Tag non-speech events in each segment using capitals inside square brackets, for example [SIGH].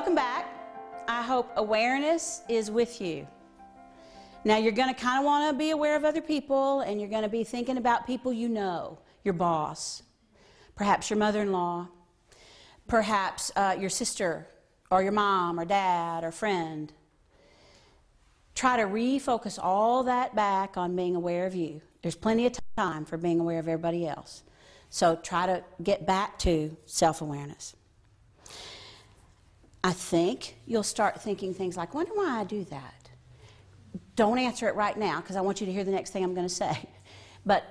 welcome back. I hope awareness is with you. Now, you're going to kind of want to be aware of other people, and you're going to be thinking about people you know your boss, perhaps your mother in law, perhaps uh, your sister, or your mom, or dad, or friend. Try to refocus all that back on being aware of you. There's plenty of time for being aware of everybody else. So try to get back to self awareness. I think you'll start thinking things like, wonder why I do that. Don't answer it right now because I want you to hear the next thing I'm going to say. [LAUGHS] But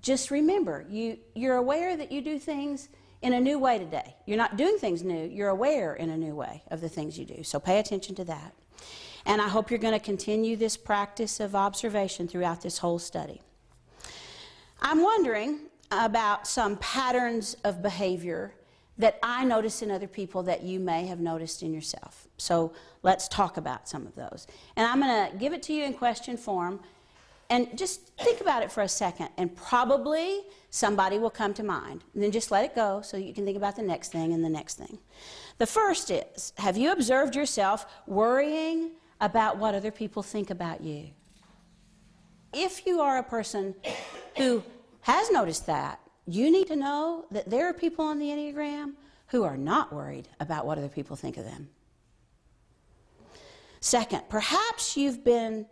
just remember, you, you're aware that you do things in a new way today. You're not doing things new, you're aware in a new way of the things you do. So pay attention to that. And I hope you're going to continue this practice of observation throughout this whole study. I'm wondering about some patterns of behavior that I notice in other people that you may have noticed in yourself. So let's talk about some of those. And I'm going to give it to you in question form. And just think about it for a second, and probably somebody will come to mind. And then just let it go so you can think about the next thing and the next thing. The first is Have you observed yourself worrying about what other people think about you? If you are a person who has noticed that, you need to know that there are people on the Enneagram who are not worried about what other people think of them. Second, perhaps you've been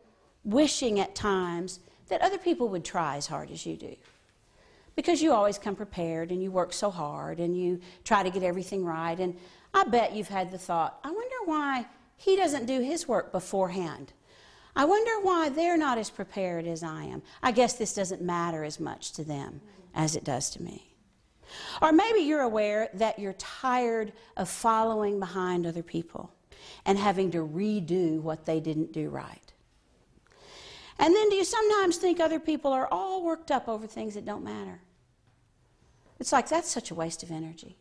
wishing at times that other people would try as hard as you do. Because you always come prepared and you work so hard and you try to get everything right. And I bet you've had the thought, I wonder why he doesn't do his work beforehand. I wonder why they're not as prepared as I am. I guess this doesn't matter as much to them as it does to me. Or maybe you're aware that you're tired of following behind other people and having to redo what they didn't do right. And then do you sometimes think other people are all worked up over things that don't matter? It's like that's such a waste of energy.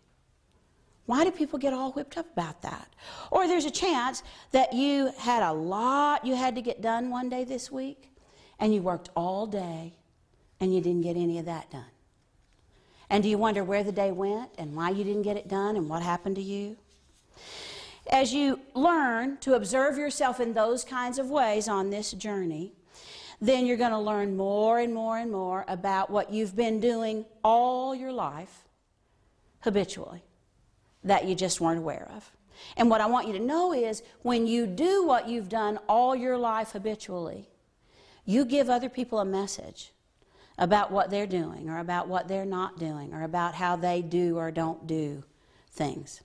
Why do people get all whipped up about that? Or there's a chance that you had a lot you had to get done one day this week, and you worked all day, and you didn't get any of that done. And do you wonder where the day went and why you didn't get it done and what happened to you? As you learn to observe yourself in those kinds of ways on this journey, then you're going to learn more and more and more about what you've been doing all your life habitually that you just weren't aware of. And what I want you to know is when you do what you've done all your life habitually, you give other people a message about what they're doing or about what they're not doing or about how they do or don't do things.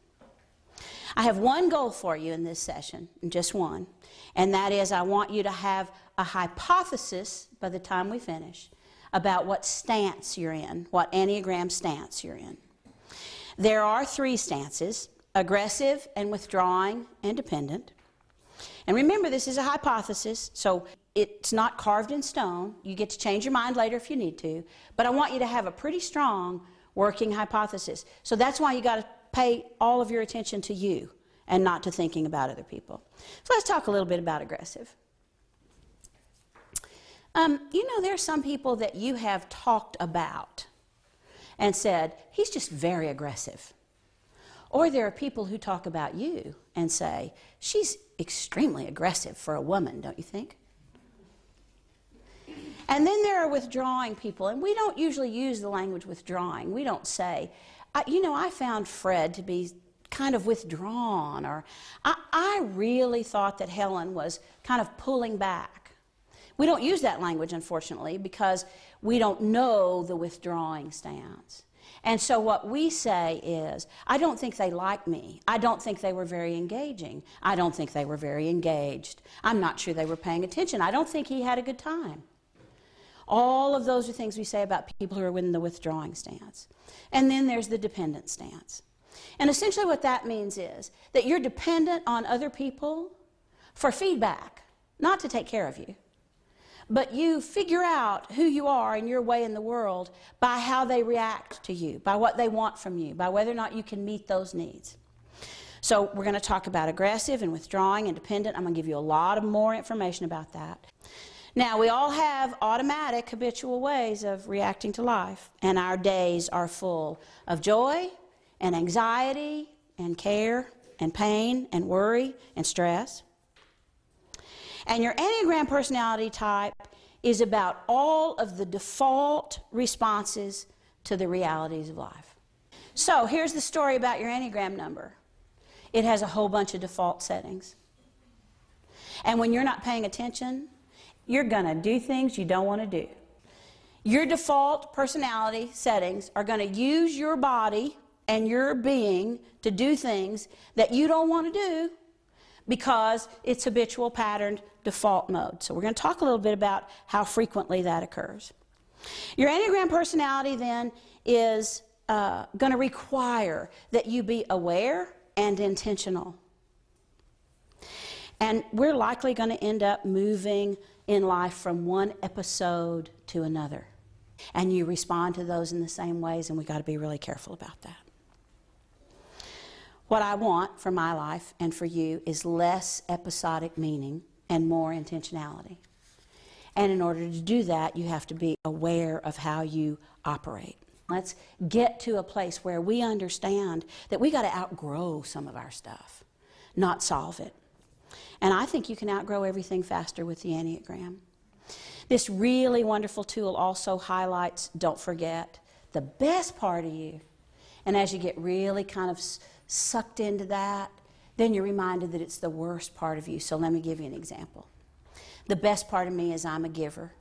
I have one goal for you in this session, just one, and that is I want you to have a hypothesis by the time we finish about what stance you're in, what Enneagram stance you're in. There are three stances aggressive and withdrawing and dependent. And remember, this is a hypothesis, so it's not carved in stone. You get to change your mind later if you need to. But I want you to have a pretty strong working hypothesis. So that's why you got to pay all of your attention to you and not to thinking about other people. So let's talk a little bit about aggressive. Um, you know, there are some people that you have talked about and said, he's just very aggressive. Or there are people who talk about you and say, she's extremely aggressive for a woman, don't you think? And then there are withdrawing people, and we don't usually use the language withdrawing. We don't say, you know, I found Fred to be kind of withdrawn, or I, I really thought that Helen was kind of pulling back. We don't use that language, unfortunately, because we don't know the withdrawing stance. And so what we say is, I don't think they like me. I don't think they were very engaging. I don't think they were very engaged. I'm not sure they were paying attention. I don't think he had a good time. All of those are things we say about people who are in the withdrawing stance. And then there's the dependent stance. And essentially, what that means is that you're dependent on other people for feedback, not to take care of you. But you figure out who you are and your way in the world by how they react to you, by what they want from you, by whether or not you can meet those needs. So, we're going to talk about aggressive and withdrawing and dependent. I'm going to give you a lot of more information about that. Now, we all have automatic, habitual ways of reacting to life, and our days are full of joy and anxiety and care and pain and worry and stress. And your Enneagram personality type is about all of the default responses to the realities of life. So here's the story about your Enneagram number it has a whole bunch of default settings. And when you're not paying attention, you're going to do things you don't want to do. Your default personality settings are going to use your body and your being to do things that you don't want to do because it's habitual patterned default mode. So we're going to talk a little bit about how frequently that occurs. Your Enneagram personality then is uh, going to require that you be aware and intentional. And we're likely going to end up moving in life from one episode to another. And you respond to those in the same ways, and we've got to be really careful about that. What I want for my life and for you is less episodic meaning and more intentionality. And in order to do that, you have to be aware of how you operate. Let's get to a place where we understand that we got to outgrow some of our stuff, not solve it. And I think you can outgrow everything faster with the Enneagram. This really wonderful tool also highlights, don't forget, the best part of you. And as you get really kind of sucked into that, then you're reminded that it's the worst part of you. So let me give you an example. The best part of me is I'm a giver.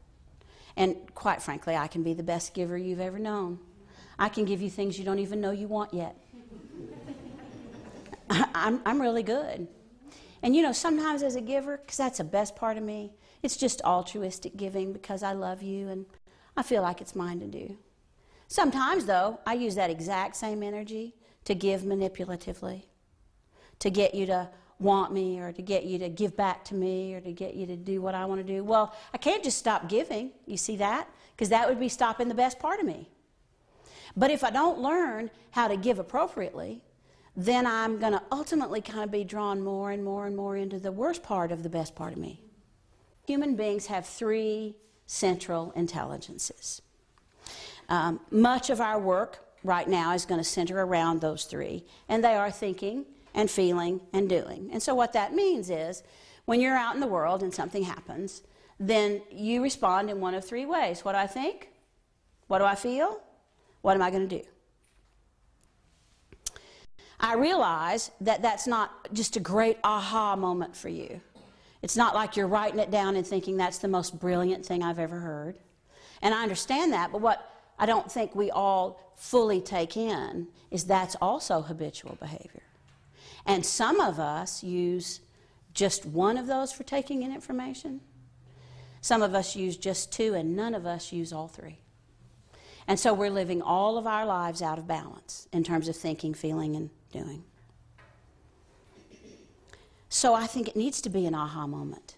And quite frankly, I can be the best giver you've ever known. I can give you things you don't even know you want yet. [LAUGHS] I'm, I'm really good. And you know, sometimes as a giver, because that's the best part of me, it's just altruistic giving because I love you and I feel like it's mine to do. Sometimes, though, I use that exact same energy to give manipulatively, to get you to want me or to get you to give back to me or to get you to do what I want to do. Well, I can't just stop giving. You see that? Because that would be stopping the best part of me. But if I don't learn how to give appropriately, then I'm going to ultimately kind of be drawn more and more and more into the worst part of the best part of me. Human beings have three central intelligences. Um, much of our work right now is going to center around those three, and they are thinking and feeling and doing. And so, what that means is when you're out in the world and something happens, then you respond in one of three ways what do I think? What do I feel? What am I going to do? I realize that that's not just a great aha moment for you. It's not like you're writing it down and thinking that's the most brilliant thing I've ever heard. And I understand that, but what I don't think we all fully take in is that's also habitual behavior. And some of us use just one of those for taking in information. Some of us use just two, and none of us use all three. And so we're living all of our lives out of balance in terms of thinking, feeling, and doing. So I think it needs to be an aha moment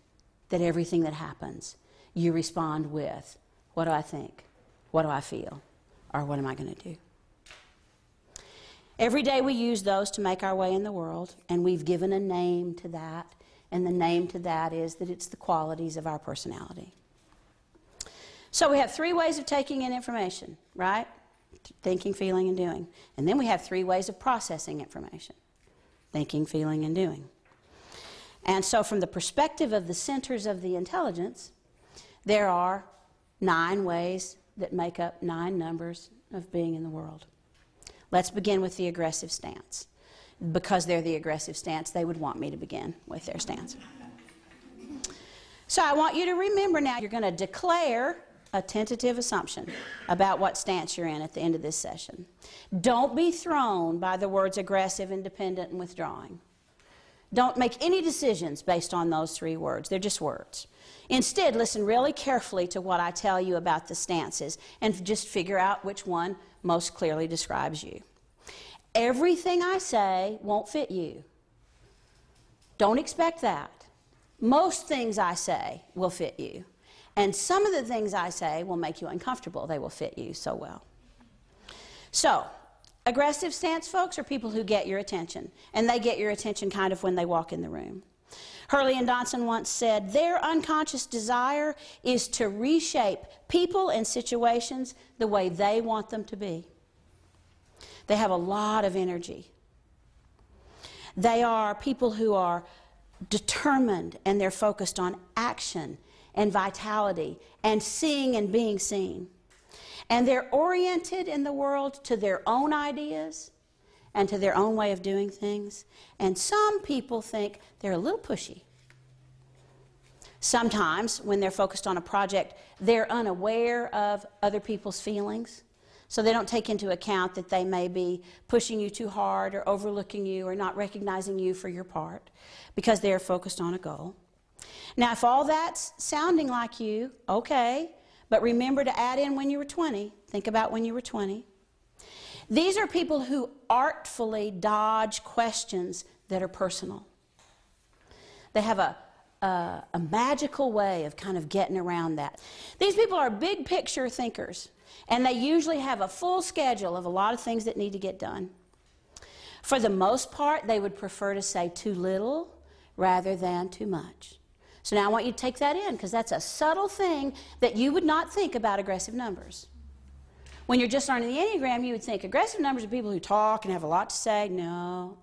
that everything that happens, you respond with, What do I think? What do I feel? Or what am I going to do? Every day we use those to make our way in the world, and we've given a name to that, and the name to that is that it's the qualities of our personality. So we have three ways of taking in information, right? Thinking, feeling, and doing. And then we have three ways of processing information thinking, feeling, and doing. And so, from the perspective of the centers of the intelligence, there are nine ways that make up nine numbers of being in the world. Let's begin with the aggressive stance. Because they're the aggressive stance, they would want me to begin with their stance. So I want you to remember now you're going to declare a tentative assumption about what stance you're in at the end of this session. Don't be thrown by the words aggressive, independent, and withdrawing. Don't make any decisions based on those three words. They're just words. Instead, listen really carefully to what I tell you about the stances and just figure out which one most clearly describes you. Everything I say won't fit you. Don't expect that. Most things I say will fit you. And some of the things I say will make you uncomfortable. They will fit you so well. So, aggressive stance folks are people who get your attention, and they get your attention kind of when they walk in the room. Hurley and Donson once said, Their unconscious desire is to reshape people and situations the way they want them to be. They have a lot of energy. They are people who are determined and they're focused on action and vitality and seeing and being seen. And they're oriented in the world to their own ideas and to their own way of doing things. And some people think they're a little pushy. Sometimes, when they're focused on a project, they're unaware of other people's feelings. So they don't take into account that they may be pushing you too hard or overlooking you or not recognizing you for your part because they're focused on a goal. Now, if all that's sounding like you, okay, but remember to add in when you were 20. Think about when you were 20. These are people who artfully dodge questions that are personal. They have a, a, a, magical way of kind of getting around that. These people are big picture thinkers, and they usually have a full schedule of a lot of things that need to get done. For the most part, they would prefer to say too little rather than too much. So now I want you to take that in because that's a subtle thing that you would not think about aggressive numbers. When you're just learning the Enneagram, you would think aggressive numbers are people who talk and have a lot to say. No,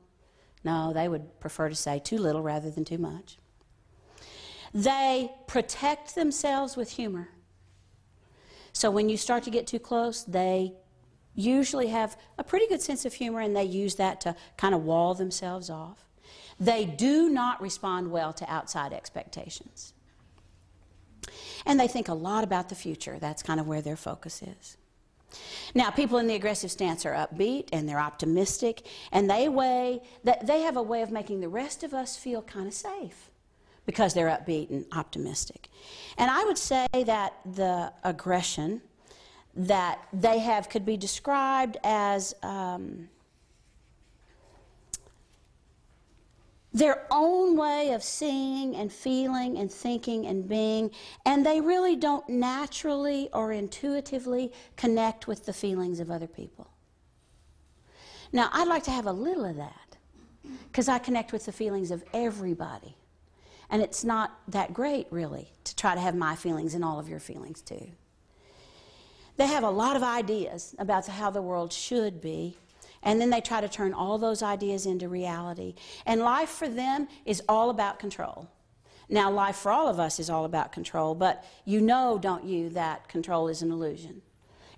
no, they would prefer to say too little rather than too much. They protect themselves with humor. So when you start to get too close, they usually have a pretty good sense of humor and they use that to kind of wall themselves off. They do not respond well to outside expectations. And they think a lot about the future. That's kind of where their focus is. Now, people in the aggressive stance are upbeat and they're optimistic, and they way they have a way of making the rest of us feel kind of safe because they're upbeat and optimistic. And I would say that the aggression that they have could be described as um, their own way of seeing and feeling and thinking and being, and they really don't naturally or intuitively connect with the feelings of other people. Now, I'd like to have a little of that because I connect with the feelings of everybody. And it's not that great, really, to try to have my feelings and all of your feelings too. They have a lot of ideas about how the world should be, and then they try to turn all those ideas into reality. And life for them is all about control. Now, life for all of us is all about control, but you know, don't you, that control is an illusion.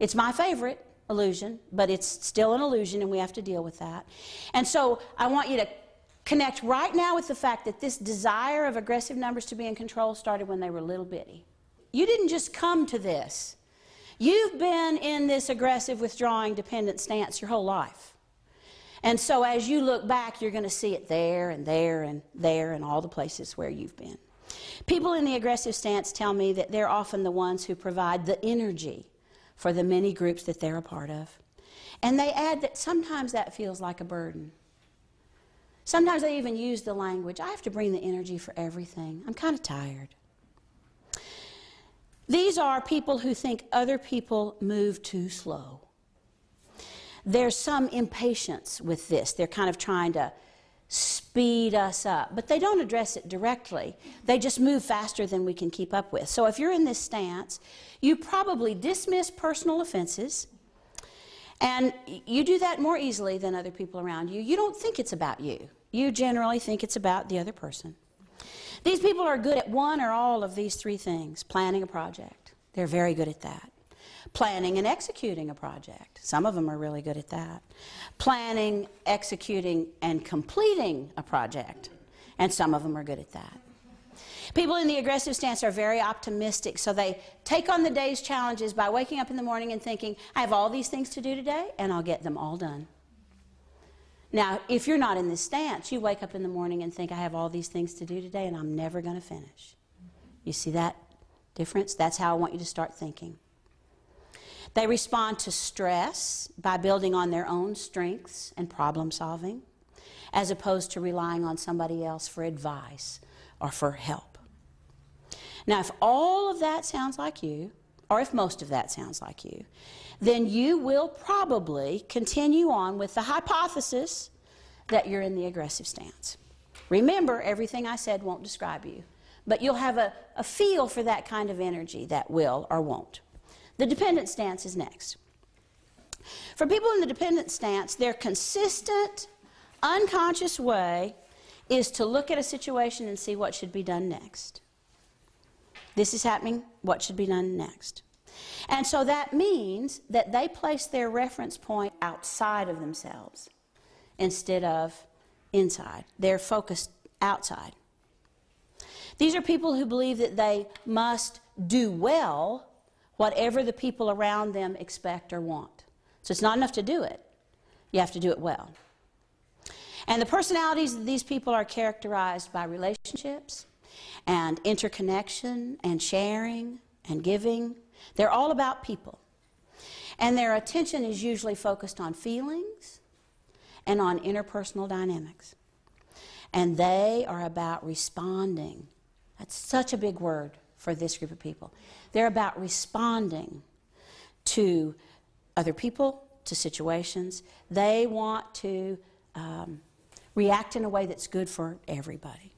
It's my favorite illusion, but it's still an illusion, and we have to deal with that. And so I want you to connect right now with the fact that this desire of aggressive numbers to be in control started when they were little bitty. You didn't just come to this. You've been in this aggressive, withdrawing, dependent stance your whole life. And so as you look back, you're going to see it there and there and there and all the places where you've been. People in the aggressive stance tell me that they're often the ones who provide the energy for the many groups that they're a part of. And they add that sometimes that feels like a burden. Sometimes they even use the language I have to bring the energy for everything. I'm kind of tired. These are people who think other people move too slow there's some impatience with this. They're kind of trying to speed us up, but they don't address it directly. They just move faster than we can keep up with. So if you're in this stance, you probably dismiss personal offenses. And you do that more easily than other people around you. You don't think it's about you. You generally think it's about the other person. These people are good at one or all of these three things planning a project. They're very good at that planning and executing a project. Some of them are really good at that. Planning, executing, and completing a project. And some of them are good at that. People in the aggressive stance are very optimistic, so they take on the day's challenges by waking up in the morning and thinking, I have all these things to do today, and I'll get them all done. Now, if you're not in this stance, you wake up in the morning and think, I have all these things to do today, and I'm never going to finish. You see that difference? That's how I want you to start thinking. They respond to stress by building on their own strengths and problem solving, as opposed to relying on somebody else for advice or for help. Now, if all of that sounds like you, or if most of that sounds like you, then you will probably continue on with the hypothesis that you're in the aggressive stance. Remember, everything I said won't describe you, but you'll have a, a feel for that kind of energy that will or won't. The dependent stance is next. For people in the dependent stance, they're consistent, unconscious way is to look at a situation and see what should be done next. This is happening, what should be done next? And so that means that they place their reference point outside of themselves instead of inside. They're focused outside. These are people who believe that they must do well whatever the people around them expect or want. So it's not enough to do it, you have to do it well. And the personalities of these people are characterized by relationships and interconnection and sharing and giving. They're all about people. And their attention is usually focused on feelings and on interpersonal dynamics. And they are about responding. That's such a big word for this group of people. They're about responding to other people, to situations. They want to um, react in a way that's good for everybody.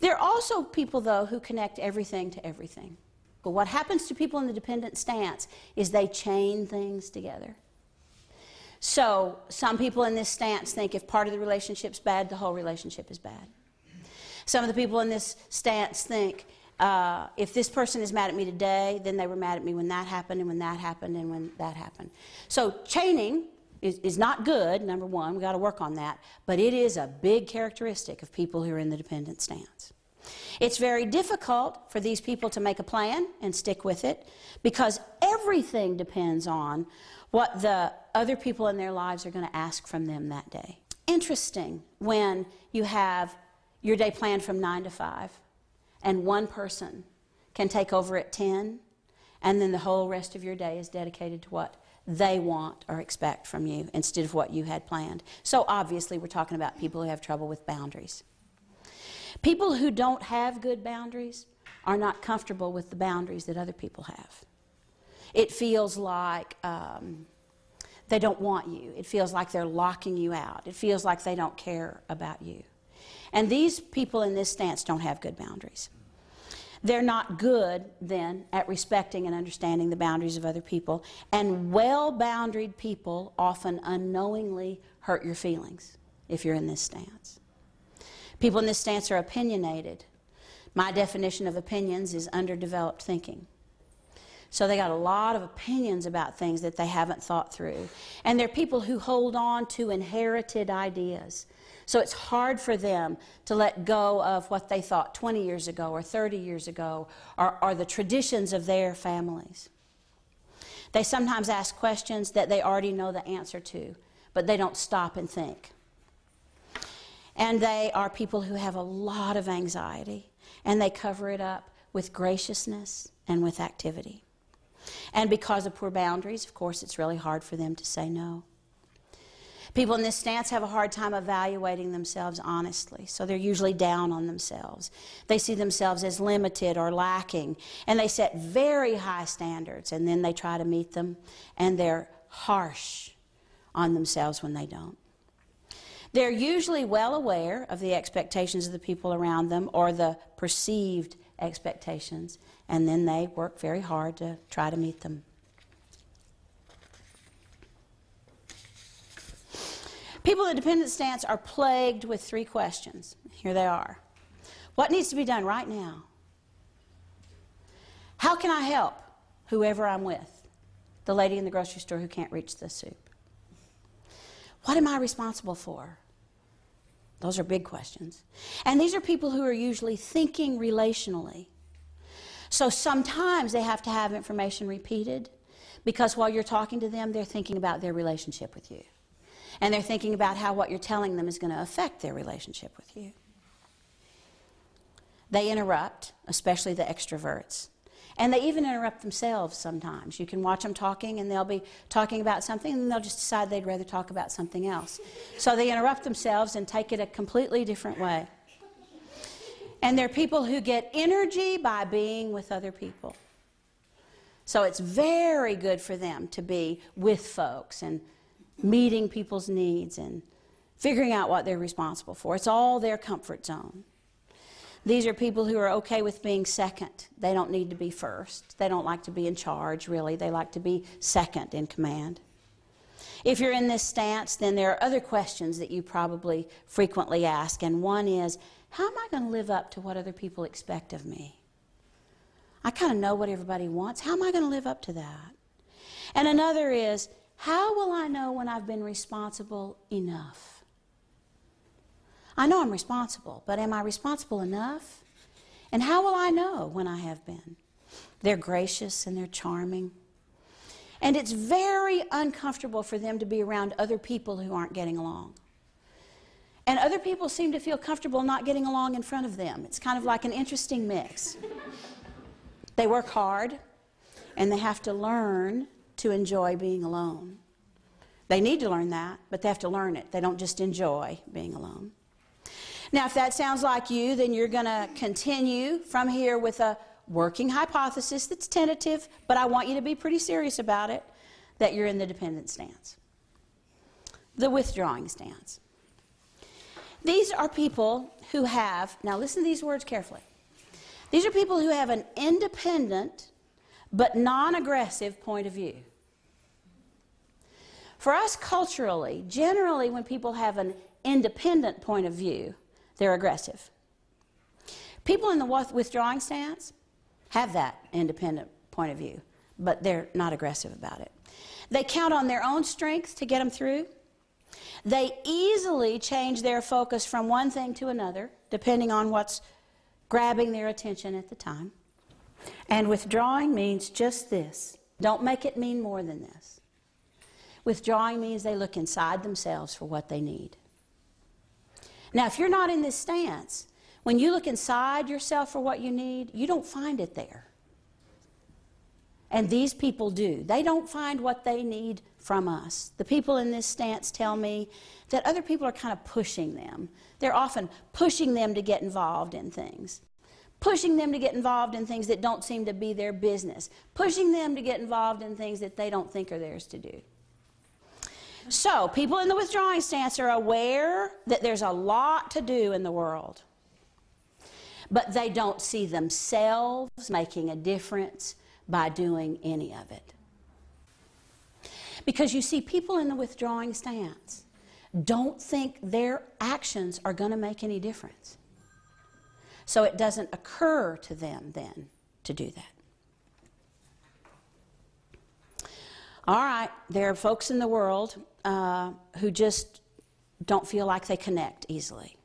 There are also people, though, who connect everything to everything. But what happens to people in the dependent stance is they chain things together. So some people in this stance think if part of the relationship's bad, the whole relationship is bad. Some of the people in this stance think uh, if this person is mad at me today, then they were mad at me when that happened, and when that happened, and when that happened. So chaining is, is not good, number one. We've got to work on that. But it is a big characteristic of people who are in the dependent stance. It's very difficult for these people to make a plan and stick with it because everything depends on what the other people in their lives are going to ask from them that day. Interesting when you have your day planned from 9 to 5 and one person can take over at 10 and then the whole rest of your day is dedicated to what they want or expect from you instead of what you had planned. So obviously we're talking about people who have trouble with boundaries. People who don't have good boundaries are not comfortable with the boundaries that other people have. It feels like um, they don't want you. It feels like they're locking you out. It feels like they don't care about you. And these people in this stance don't have good boundaries. They're not good, then, at respecting and understanding the boundaries of other people. And well boundaried people often unknowingly hurt your feelings if you're in this stance. People in this stance are opinionated. My definition of opinions is underdeveloped thinking. So they got a lot of opinions about things that they haven't thought through. And they're people who hold on to inherited ideas. So it's hard for them to let go of what they thought 20 years ago or 30 years ago or, or the traditions of their families. They sometimes ask questions that they already know the answer to, but they don't stop and think. And they are people who have a lot of anxiety, and they cover it up with graciousness and with activity. And because of poor boundaries, of course, it's really hard for them to say no. People in this stance have a hard time evaluating themselves honestly, so they're usually down on themselves. They see themselves as limited or lacking, and they set very high standards, and then they try to meet them, and they're harsh on themselves when they don't. They're usually well aware of the expectations of the people around them or the perceived expectations, and then they work very hard to try to meet them. People in dependent stance are plagued with three questions. Here they are What needs to be done right now? How can I help whoever I'm with? The lady in the grocery store who can't reach the soup. What am I responsible for? Those are big questions. And these are people who are usually thinking relationally. So sometimes they have to have information repeated because while you're talking to them, they're thinking about their relationship with you. And they're thinking about how what you're telling them is going to affect their relationship with you. They interrupt, especially the extroverts. And they even interrupt themselves sometimes. You can watch them talking, and they'll be talking about something, and they'll just decide they'd rather talk about something else. So they interrupt themselves and take it a completely different way. And they're people who get energy by being with other people. So it's very good for them to be with folks and meeting people's needs and figuring out what they're responsible for. It's all their comfort zone. These are people who are okay with being second. They don't need to be first. They don't like to be in charge, really. They like to be second in command. If you're in this stance, then there are other questions that you probably frequently ask, and one is, how am I going to live up to what other people expect of me? I kind of know what everybody wants. How am I going to live up to that? And another is, how will I know when I've been responsible enough? I know I'm responsible, but am I responsible enough? And how will I know when I have been? They're gracious and they're charming. And it's very uncomfortable for them to be around other people who aren't getting along. And other people seem to feel comfortable not getting along in front of them. It's kind of like an interesting mix. They work hard and they have to learn to enjoy being alone. They need to learn that, but they have to learn it. They don't just enjoy being alone. Now, if that sounds like you, then you're going to continue from here with a working hypothesis that's tentative, but I want you to be pretty serious about it that you're in the dependent stance. The withdrawing stance. These are people who have, now listen to these words carefully. These are people who have an independent but non aggressive point of view. For us culturally, generally, when people have an independent point of view, they're aggressive. People in the withdrawing stance have that independent point of view, but they're not aggressive about it. They count on their own strength to get them through. They easily change their focus from one thing to another, depending on what's grabbing their attention at the time. And withdrawing means just this. Don't make it mean more than this. Withdrawing means they look inside themselves for what they need. Now, if you're not in this stance, when you look inside yourself for what you need, you don't find it there. And these people do. They don't find what they need from us. The people in this stance tell me that other people are kind of pushing them. They're often pushing them to get involved in things, pushing them to get involved in things that don't seem to be their business, pushing them to get involved in things that they don't think are theirs to do. So, people in the withdrawing stance are aware that there's a lot to do in the world, but they don't see themselves making a difference by doing any of it. Because you see, people in the withdrawing stance don't think their actions are going to make any difference. So it doesn't occur to them then to do that. All right, there are folks in the world uh, who just don't feel like they connect easily.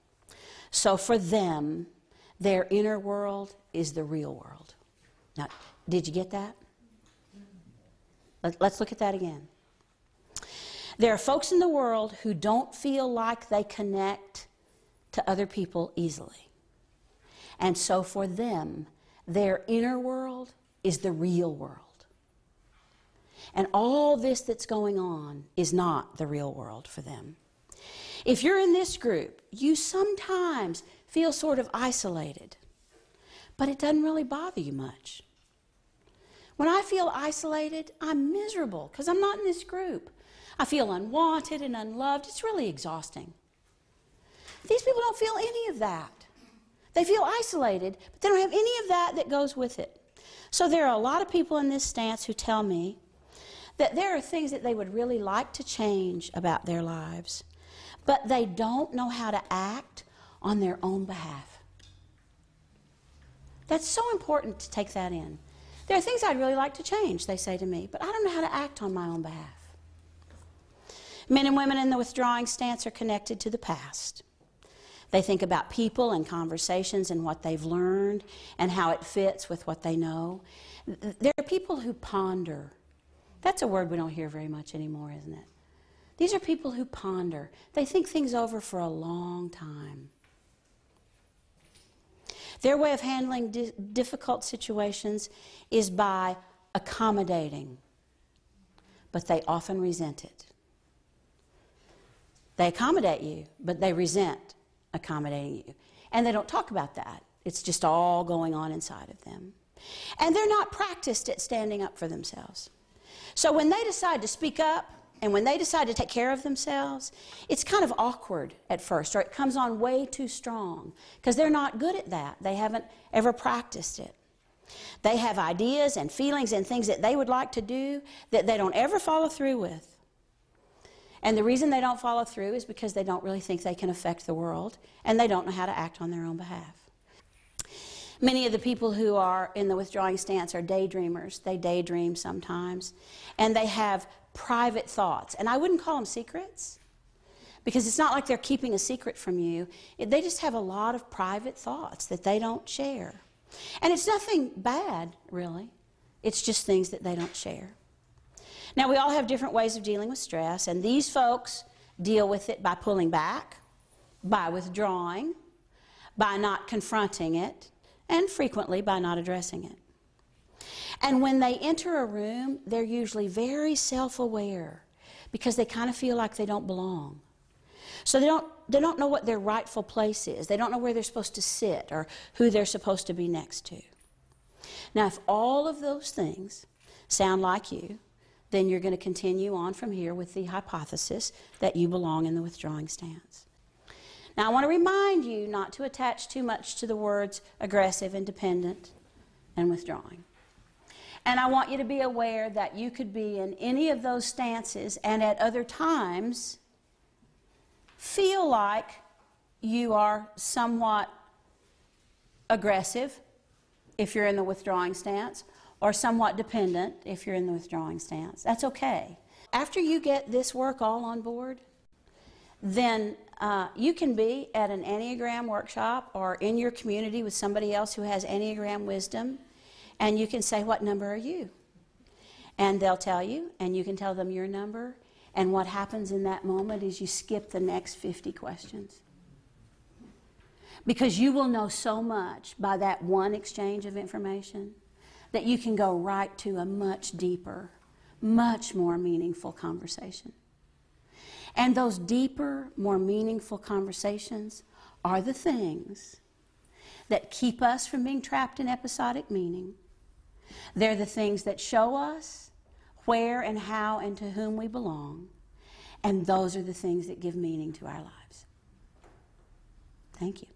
So for them, their inner world is the real world. Now, did you get that? Let, let's look at that again. There are folks in the world who don't feel like they connect to other people easily. And so for them, their inner world is the real world. And all this that's going on is not the real world for them. If you're in this group, you sometimes feel sort of isolated, but it doesn't really bother you much. When I feel isolated, I'm miserable because I'm not in this group. I feel unwanted and unloved. It's really exhausting. These people don't feel any of that. They feel isolated, but they don't have any of that that goes with it. So there are a lot of people in this stance who tell me that there are things that they would really like to change about their lives, but they don't know how to act on their own behalf. That's so important to take that in. There are things I'd really like to change, they say to me, but I don't know how to act on my own behalf. Men and women in the withdrawing stance are connected to the past. They think about people and conversations and what they've learned and how it fits with what they know. There are people who ponder that's a word we don't hear very much anymore, isn't it? These are people who ponder. They think things over for a long time. Their way of handling di- difficult situations is by accommodating, but they often resent it. They accommodate you, but they resent accommodating you. And they don't talk about that. It's just all going on inside of them. And they're not practiced at standing up for themselves. So when they decide to speak up and when they decide to take care of themselves, it's kind of awkward at first, or it comes on way too strong because they're not good at that. They haven't ever practiced it. They have ideas and feelings and things that they would like to do that they don't ever follow through with. And the reason they don't follow through is because they don't really think they can affect the world and they don't know how to act on their own behalf. Many of the people who are in the withdrawing stance are daydreamers. They daydream sometimes. And they have private thoughts. And I wouldn't call them secrets because it's not like they're keeping a secret from you. They just have a lot of private thoughts that they don't share. And it's nothing bad, really. It's just things that they don't share. Now, we all have different ways of dealing with stress, and these folks deal with it by pulling back, by withdrawing, by not confronting it, and frequently by not addressing it. And when they enter a room, they're usually very self aware because they kind of feel like they don't belong. So they don't, they don't know what their rightful place is. They don't know where they're supposed to sit or who they're supposed to be next to. Now, if all of those things sound like you, then you're going to continue on from here with the hypothesis that you belong in the withdrawing stance. Now, I want to remind you not to attach too much to the words aggressive, independent, and withdrawing. And I want you to be aware that you could be in any of those stances and at other times feel like you are somewhat aggressive if you're in the withdrawing stance, or somewhat dependent if you're in the withdrawing stance. That's okay. After you get this work all on board, then uh, you can be at an Enneagram workshop or in your community with somebody else who has Enneagram wisdom, and you can say, What number are you? And they'll tell you, and you can tell them your number. And what happens in that moment is you skip the next 50 questions. Because you will know so much by that one exchange of information that you can go right to a much deeper, much more meaningful conversation. And those deeper, more meaningful conversations are the things that keep us from being trapped in episodic meaning. They're the things that show us where and how and to whom we belong. And those are the things that give meaning to our lives. Thank you.